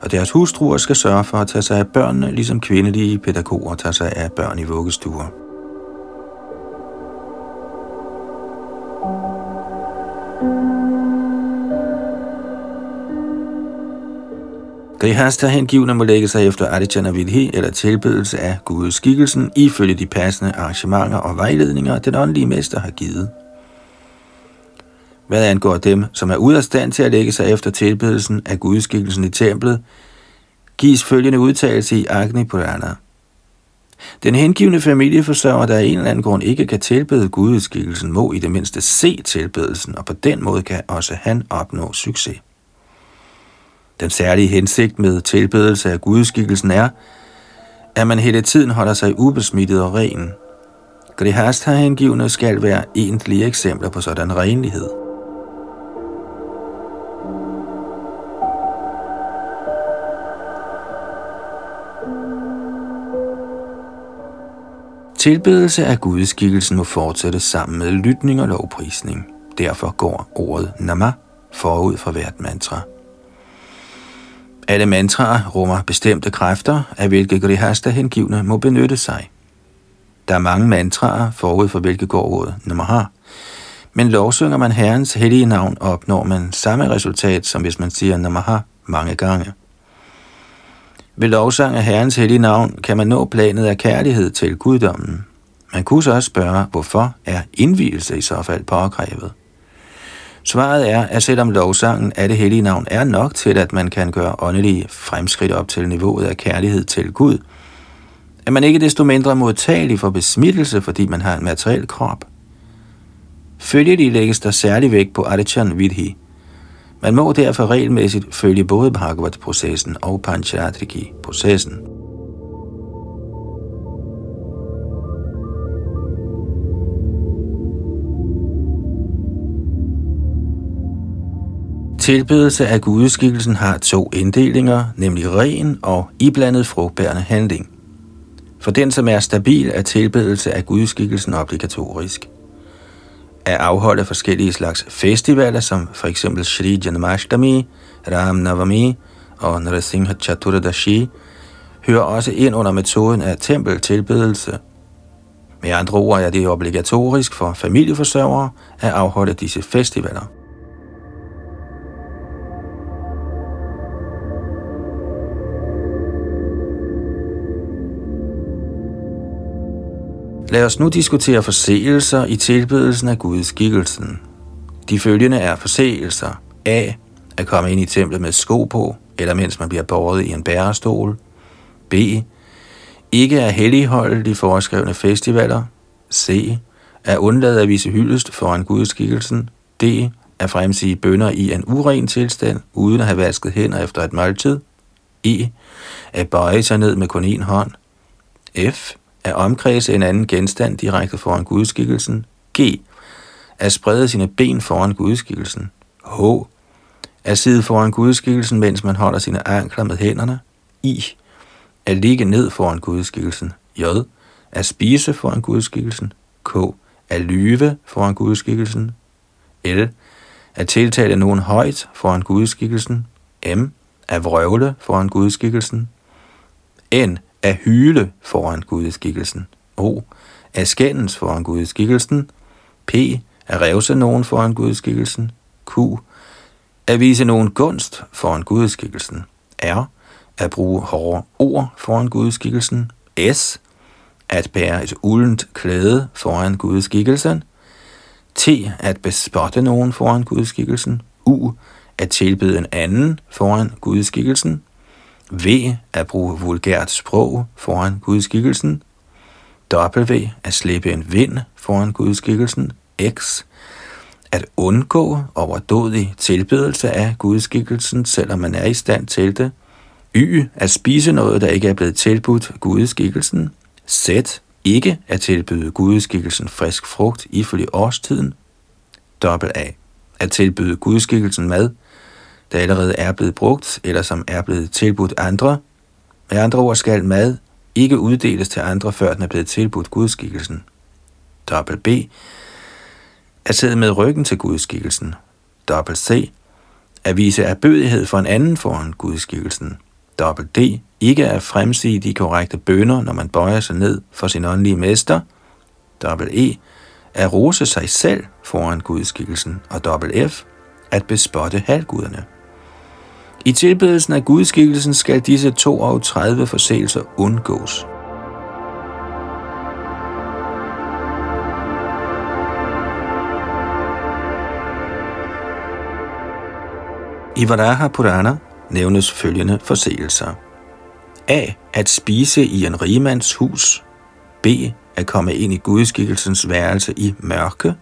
og deres hustruer skal sørge for at tage sig af børnene, ligesom kvindelige pædagoger tager sig af børn i vuggestuer. Grihasta hengivne må lægge sig efter Aditya Vidhi eller tilbedelse af Guds skikkelsen ifølge de passende arrangementer og vejledninger, den åndelige mester har givet. Hvad angår dem, som er ude af stand til at lægge sig efter tilbedelsen af gudskikkelsen i templet, gives følgende udtalelse i Agni Purana. Den hengivne familieforsørger, der af en eller anden grund ikke kan tilbede gudeskikkelsen, må i det mindste se tilbedelsen, og på den måde kan også han opnå succes. Den særlige hensigt med tilbedelse af gudskikkelsen er, at man hele tiden holder sig ubesmittet og ren. Grihastha hengivne skal være egentlige eksempler på sådan renlighed. Tilbedelse af gudeskikkelsen må fortsætte sammen med lytning og lovprisning. Derfor går ordet nama forud for hvert mantra. Alle mantraer rummer bestemte kræfter, af hvilke Grihasta hengivne må benytte sig. Der er mange mantraer forud for hvilke går ordet Namaha. Men lovsynger man Herrens hellige navn, opnår man samme resultat, som hvis man siger Namaha mange gange. Ved lovsang af Herrens hellige navn kan man nå planet af kærlighed til guddommen. Man kunne så også spørge, hvorfor er indvielse i så fald påkrævet? Svaret er, at selvom lovsangen af det hellige navn er nok til, at man kan gøre åndelige fremskridt op til niveauet af kærlighed til Gud, er man ikke desto mindre modtagelig for besmittelse, fordi man har en materiel krop. Følgelig lægges der særlig vægt på Adichan Vidhi, man må derfor regelmæssigt følge både Bhagavat-processen og Panchatriki-processen. Tilbedelse af gudeskikkelsen har to inddelinger, nemlig ren og iblandet frugtbærende handling. For den, som er stabil, er tilbedelse af gudeskikkelsen obligatorisk at afholde forskellige slags festivaler, som for eksempel Shri Janmashtami, Ram Navami og Narasimha Chaturdashi, hører også ind under metoden af tempeltilbedelse. Med andre ord er det obligatorisk for familieforsørgere at afholde disse festivaler. Lad os nu diskutere forseelser i tilbedelsen af Guds skikkelsen. De følgende er forseelser. A. At komme ind i templet med sko på, eller mens man bliver båret i en bærestol. B. Ikke at helligholde de foreskrevne festivaler. C. At undlade at vise hyldest foran gudskikkelsen. D. At fremsige bønder i en uren tilstand, uden at have vasket hænder efter et måltid. E. At bøje sig ned med kun én hånd. F at omkredse en anden genstand direkte foran gudskikkelsen. G. At sprede sine ben foran gudskikkelsen. H. At sidde foran gudskikkelsen, mens man holder sine ankler med hænderne. I. At ligge ned foran gudskikkelsen. J. At spise foran gudskikkelsen. K. At lyve foran gudskikkelsen. L. At tiltale nogen højt foran gudskikkelsen. M. At vrøvle foran gudskikkelsen. N at hyle foran gudeskikkelsen. O. At skændes foran gudeskikkelsen. P. At revse nogen foran gudeskikkelsen. Q. At vise nogen gunst foran gudeskikkelsen. R. At bruge hårde ord foran gudeskikkelsen. S. At bære et uldent klæde foran gudeskikkelsen. T. At bespotte nogen foran gudeskikkelsen. U. At tilbede en anden foran gudeskikkelsen. V. At bruge vulgært sprog foran gudskikkelsen. W. At slippe en vind foran gudskikkelsen. X. At undgå overdådig tilbedelse af gudskikkelsen, selvom man er i stand til det. Y. At spise noget, der ikke er blevet tilbudt gudskikkelsen. Z. Ikke at tilbyde gudskikkelsen frisk frugt ifølge årstiden. A. At tilbyde gudskikkelsen mad, der allerede er blevet brugt, eller som er blevet tilbudt andre. Med andre ord skal mad ikke uddeles til andre, før den er blevet tilbudt gudskikkelsen. Dobbelt B. At sidde med ryggen til gudskikkelsen. Dobbelt C. At vise erbødighed for en anden foran gudskikkelsen. Dobbelt D. Ikke at fremsige de korrekte bønder, når man bøjer sig ned for sin åndelige mester. Dobbelt E. At rose sig selv foran gudskikkelsen. Og dobbelt F. At bespotte halvguderne. I tilbedelsen af gudskikkelsen skal disse 32 forseelser undgås. I Varaha Purana nævnes følgende forseelser. A. At spise i en rigemands hus. B. At komme ind i gudskikkelsens værelse i mørke.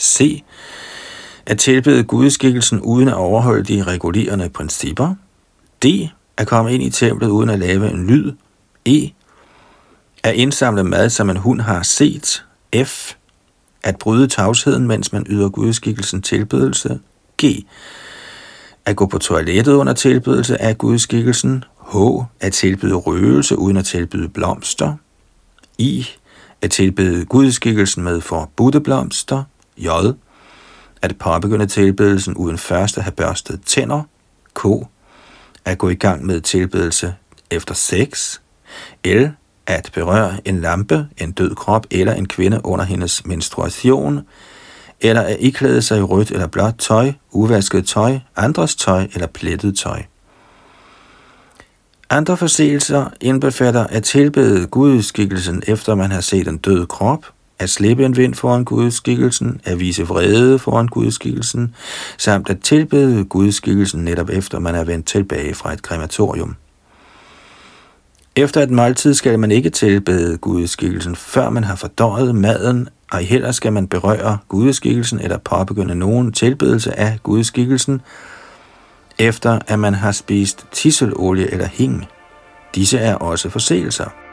C at tilbede gudskikkelsen uden at overholde de regulerende principper. D. At komme ind i templet uden at lave en lyd. E. At indsamle mad, som en hund har set. F. At bryde tavsheden, mens man yder gudskikkelsen tilbedelse. G. At gå på toilettet under tilbedelse af gudskikkelsen. H. At tilbyde røgelse uden at tilbyde blomster. I. At tilbede gudskikkelsen med forbudte blomster. J at påbegynde tilbedelsen uden først at have børstet tænder. K. At gå i gang med tilbedelse efter sex. L. At berøre en lampe, en død krop eller en kvinde under hendes menstruation. Eller at iklæde sig i rødt eller blåt tøj, uvasket tøj, andres tøj eller plettet tøj. Andre forseelser indbefatter at tilbede gudskikkelsen efter man har set en død krop, at slippe en vind foran gudskikkelsen, at vise vrede foran gudskikkelsen, samt at tilbede gudskikkelsen netop efter man er vendt tilbage fra et krematorium. Efter et måltid skal man ikke tilbede gudskikkelsen, før man har fordøjet maden, og heller skal man berøre gudskikkelsen eller påbegynde nogen tilbedelse af gudskikkelsen, efter at man har spist tisselolie eller hing. Disse er også forseelser.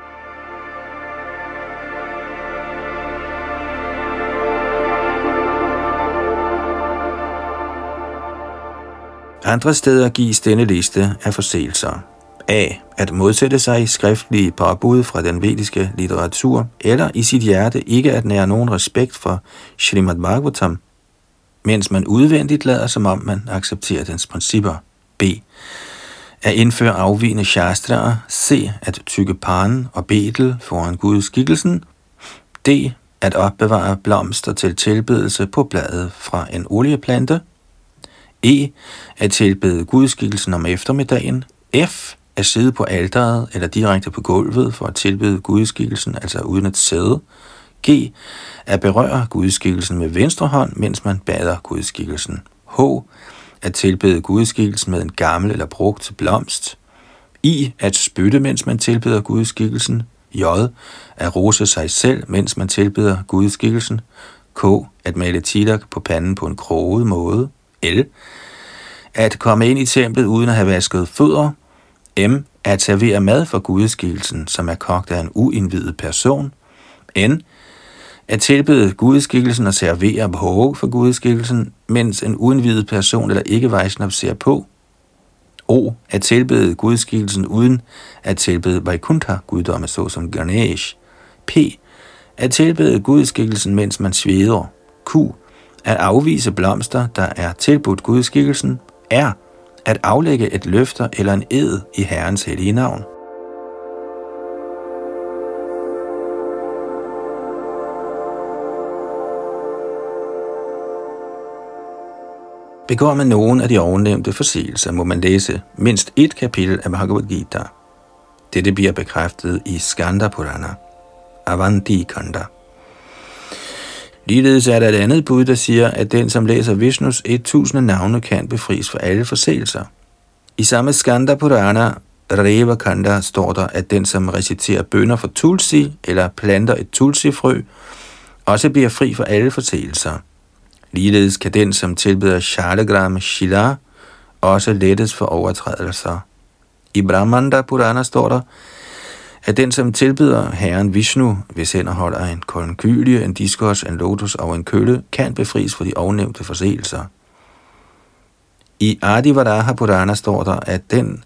Andre steder gives denne liste af forseelser. A. At modsætte sig skriftlige påbud fra den vediske litteratur, eller i sit hjerte ikke at nære nogen respekt for Srimad Bhagavatam, mens man udvendigt lader som om man accepterer dens principper. B. At indføre afvigende shastraer. C. At tykke panen og betel foran Guds skikkelsen. D. At opbevare blomster til tilbedelse på bladet fra en olieplante. E. At tilbede gudskikkelsen om eftermiddagen. F. At sidde på alderet eller direkte på gulvet for at tilbede gudskikkelsen, altså uden at sidde. G. At berøre gudskikkelsen med venstre hånd, mens man bader gudskikkelsen. H. At tilbede gudskikkelsen med en gammel eller brugt blomst. I. At spytte, mens man tilbeder gudskikkelsen. J. At rose sig selv, mens man tilbeder gudskikkelsen. K. At male tilak på panden på en kroget måde. L. At komme ind i templet uden at have vasket fødder. M. At servere mad for gudeskikkelsen, som er kogt af en uindvidet person. N. At tilbede gudeskikkelsen og servere behov for gudeskikkelsen, mens en uindvidet person eller ikke Vaishnav ser på. O. At tilbede gudskikkelsen uden at tilbede Vaikuntha, guddomme såsom Ganesh. P. At tilbede gudskikkelsen, mens man sveder. Q at afvise blomster, der er tilbudt gudskikkelsen, er at aflægge et løfter eller en ed i Herrens hellige navn. Begår man nogen af de ovennævnte forseelser, må man læse mindst et kapitel af Bhagavad Gita. Dette bliver bekræftet i Skanda Purana, Avanti Kanda. Ligeledes er der et andet bud, der siger, at den, som læser Vishnus 1000 navne, kan befries for alle forseelser. I samme Skanda Purana, Reva Kanda, står der, at den, som reciterer bønder for tulsi, eller planter et tulsi-frø, også bliver fri for alle forseelser. Ligeledes kan den, som tilbeder Shalagram Shila, også lettes for overtrædelser. I Brahmanda Purana står der, at den, som tilbyder herren Vishnu, hvis hænder holder en konkylie, en diskos, en lotus og en kølle, kan befries for de ovennævnte forseelser. I Adivadaha Purana står der, at den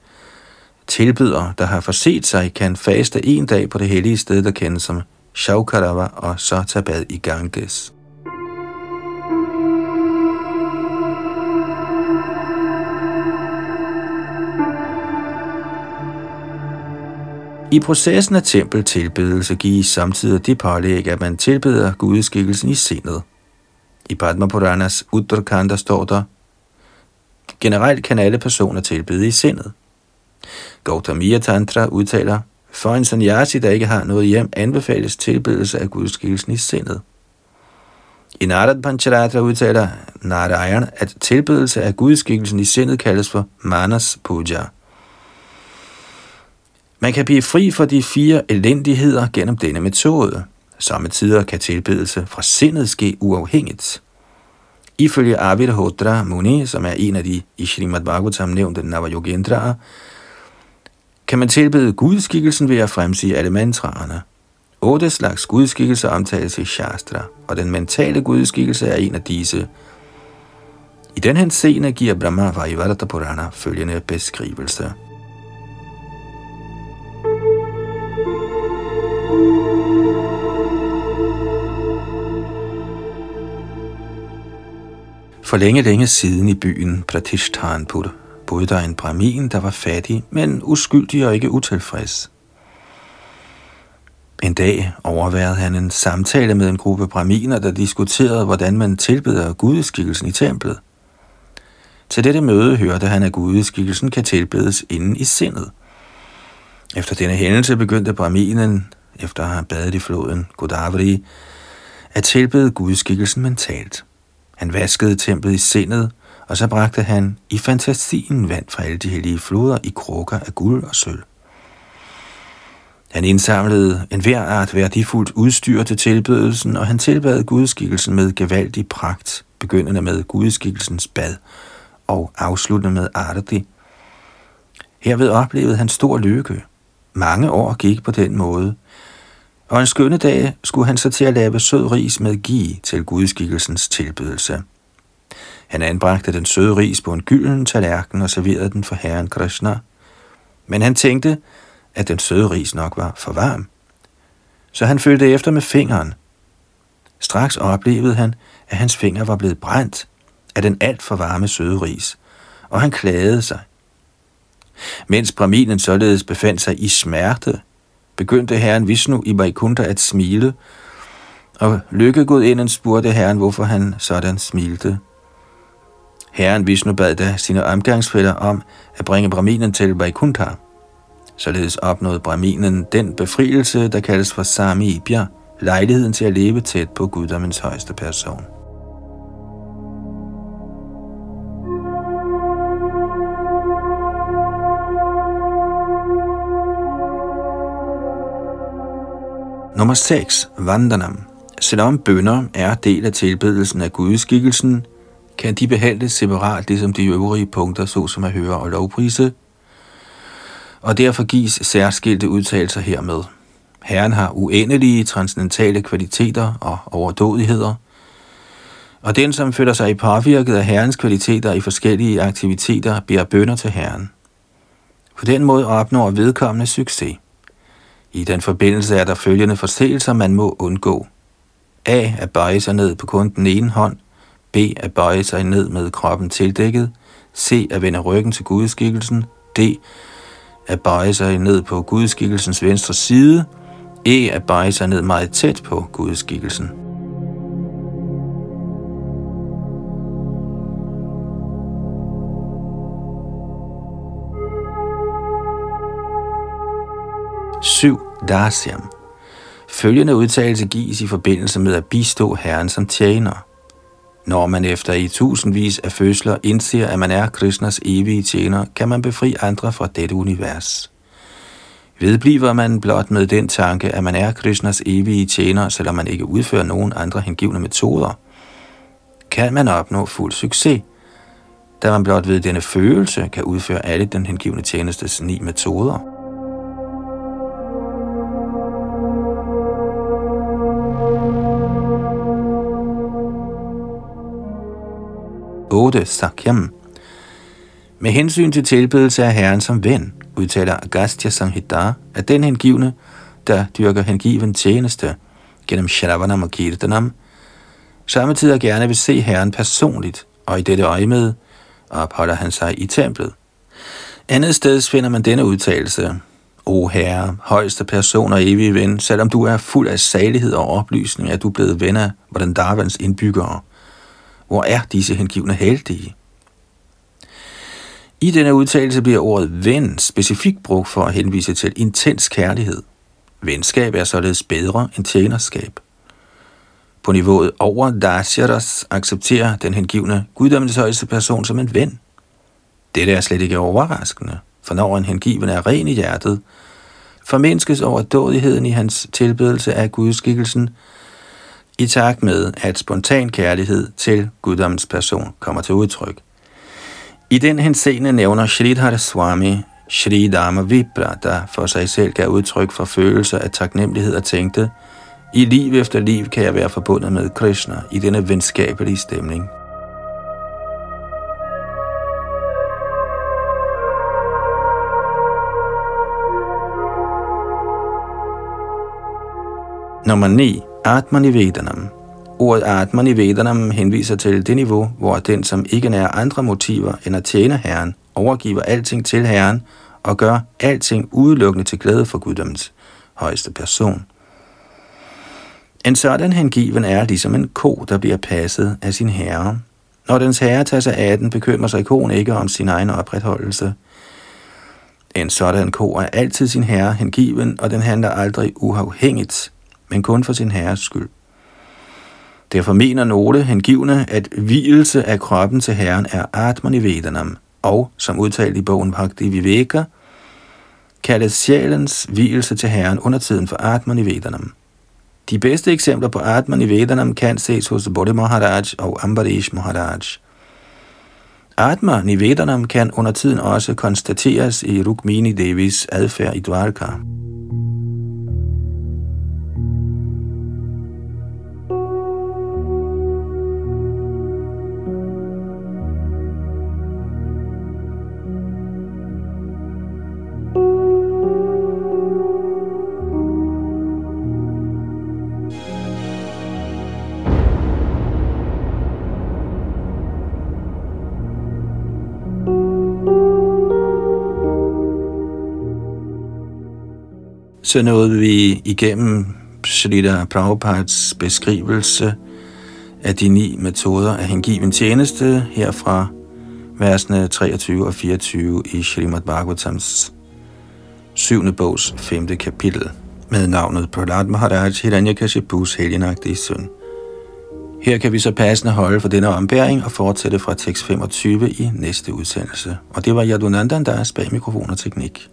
tilbyder, der har forset sig, kan faste en dag på det hellige sted, der kendes som Shaukarava, og så tage bad i Ganges. I processen af tempeltilbedelse gives samtidig det pålæg, at man tilbeder gudeskikkelsen i sindet. I Padma Puranas Uttarakhanda står der, Generelt kan alle personer tilbede i sindet. Gautamiya Tantra udtaler, for en sanyasi, der ikke har noget hjem, anbefales tilbedelse af gudskikkelsen i sindet. I Narad Pancharatra udtaler Narayan, at tilbedelse af gudskikkelsen i sindet kaldes for Manas Puja – man kan blive fri for de fire elendigheder gennem denne metode. Samtidig kan tilbedelse fra sindet ske uafhængigt. Ifølge Arvid Hodra Muni, som er en af de i Srimad Bhagavatam nævnte Navajogendraer, kan man tilbede gudskikkelsen ved at fremsige alle mantraerne. Otte slags gudskikkelser omtales i Shastra, og den mentale gudskikkelse er en af disse. I den henseende giver Brahma Vajivadata Purana følgende beskrivelse. For længe, længe siden i byen Pratishtanpur boede der en brahmin, der var fattig, men uskyldig og ikke utilfreds. En dag overværede han en samtale med en gruppe brahminer, der diskuterede, hvordan man tilbeder gudeskikkelsen i templet. Til dette møde hørte han, at gudeskikkelsen kan tilbedes inden i sindet. Efter denne hændelse begyndte brahminen, efter at have badet i floden Godavari, at tilbede gudeskikkelsen mentalt. Han vaskede templet i sindet, og så bragte han i fantasien vand fra alle de hellige floder i krukker af guld og sølv. Han indsamlede en hver art værdifuldt udstyr til tilbedelsen, og han tilbad gudskikkelsen med gevaldig pragt, begyndende med gudskikkelsens bad og afsluttende med arti. Herved oplevede han stor lykke. Mange år gik på den måde, og en skønne dag skulle han så til at lave sød ris med gi til gudskikkelsens tilbedelse. Han anbragte den søde ris på en gylden tallerken og serverede den for herren Krishna. Men han tænkte, at den søde ris nok var for varm. Så han følte efter med fingeren. Straks oplevede han, at hans finger var blevet brændt af den alt for varme søde ris, og han klagede sig. Mens Braminen således befandt sig i smerte, begyndte herren Vishnu i Vaikunta at smile, og lykkegudinden spurgte herren, hvorfor han sådan smilte. Herren Vishnu bad da sine omgangsfælder om at bringe Brahminen til Vaikuntha. Således opnåede Brahminen den befrielse, der kaldes for Samibya, lejligheden til at leve tæt på guddommens højeste person. Nummer 6. Vandanam. Selvom bønder er del af tilbedelsen af gudskikkelsen, kan de behandles separat, ligesom de øvrige punkter, såsom at høre og lovprise, og derfor gives særskilte udtalelser hermed. Herren har uendelige transcendentale kvaliteter og overdådigheder, og den, som føler sig påvirket af Herrens kvaliteter i forskellige aktiviteter, beder bønder til Herren. På den måde opnår vedkommende succes. I den forbindelse er der følgende forseelser, man må undgå. A. At bøje sig ned på kun den ene hånd. B. At bøje sig ned med kroppen tildækket. C. At vende ryggen til gudskikkelsen. D. At bøje sig ned på gudskikkelsens venstre side. E. At bøje sig ned meget tæt på gudskikkelsen. 7. Dasyam. Følgende udtalelse gives i forbindelse med at bistå Herren som tjener. Når man efter i tusindvis af fødsler indser, at man er Krishnas evige tjener, kan man befri andre fra dette univers. Vedbliver man blot med den tanke, at man er Krishnas evige tjener, selvom man ikke udfører nogen andre hengivne metoder, kan man opnå fuld succes, da man blot ved denne følelse kan udføre alle den hengivne tjenestes ni metoder. 8. Sakyam. Med hensyn til tilbedelse af Herren som ven, udtaler Agastya Samhita, at den hengivne, der dyrker hengiven tjeneste gennem Shravanam og Kirtanam, samtidig gerne vil se Herren personligt, og i dette øje med opholder han sig i templet. Andet sted finder man denne udtalelse. O Herre, højeste person og evige ven, selvom du er fuld af salighed og oplysning, er du blevet ven af Darvans indbyggere. Hvor er disse hengivne heldige? I denne udtalelse bliver ordet ven specifikt brugt for at henvise til intens kærlighed. Venskab er således bedre end tjenerskab. På niveauet over Dasyaras accepterer den hengivne guddommens højeste person som en ven. Dette er slet ikke overraskende, for når en hengiven er ren i hjertet, formindskes overdådigheden i hans tilbedelse af gudskikkelsen, i takt med, at spontan kærlighed til guddommens person kommer til udtryk. I den henseende nævner Sridhar Swami Shri Dharma Vibra, der for sig selv gav udtryk for følelser af taknemmelighed og tænkte, i liv efter liv kan jeg være forbundet med Krishna i denne venskabelige stemning. Nummer 9. Atmanivedanam. Ordet Atmanivedanam henviser til det niveau, hvor den, som ikke nærer andre motiver end at tjene Herren, overgiver alting til Herren og gør alting udelukkende til glæde for guddoms højeste person. En sådan hengiven er ligesom en ko, der bliver passet af sin herre. Når dens herre tager sig af den, bekymrer sig koen ikke om sin egen opretholdelse. En sådan ko er altid sin herre hengiven, og den handler aldrig uafhængigt, men kun for sin herres skyld. Derfor mener nogle hengivne, at hvilelse af kroppen til Herren er Atmanivedanam, og, som udtalt i bogen Bhakti Viveka, kaldes sjælens hvilelse til Herren under tiden for Atmanivedanam. De bedste eksempler på Atmanivedanam kan ses hos Bodhi Maharaj og Ambarish Maharaj. Atma Nivedanam kan under tiden også konstateres i Rukmini Devis adfærd i Dwarka. Så nåede vi igennem Shalita Prabhupads beskrivelse af de ni metoder af hengiven tjeneste herfra versene 23 og 24 i Srimad Bhagavatams syvende bogs femte kapitel med navnet Prahlad Maharaj Hiranyakashipus helgenagtige søn. Her kan vi så passende holde for denne ombæring og fortsætte fra tekst 25 i næste udsendelse. Og det var Yadunandandas bag mikrofon og teknik.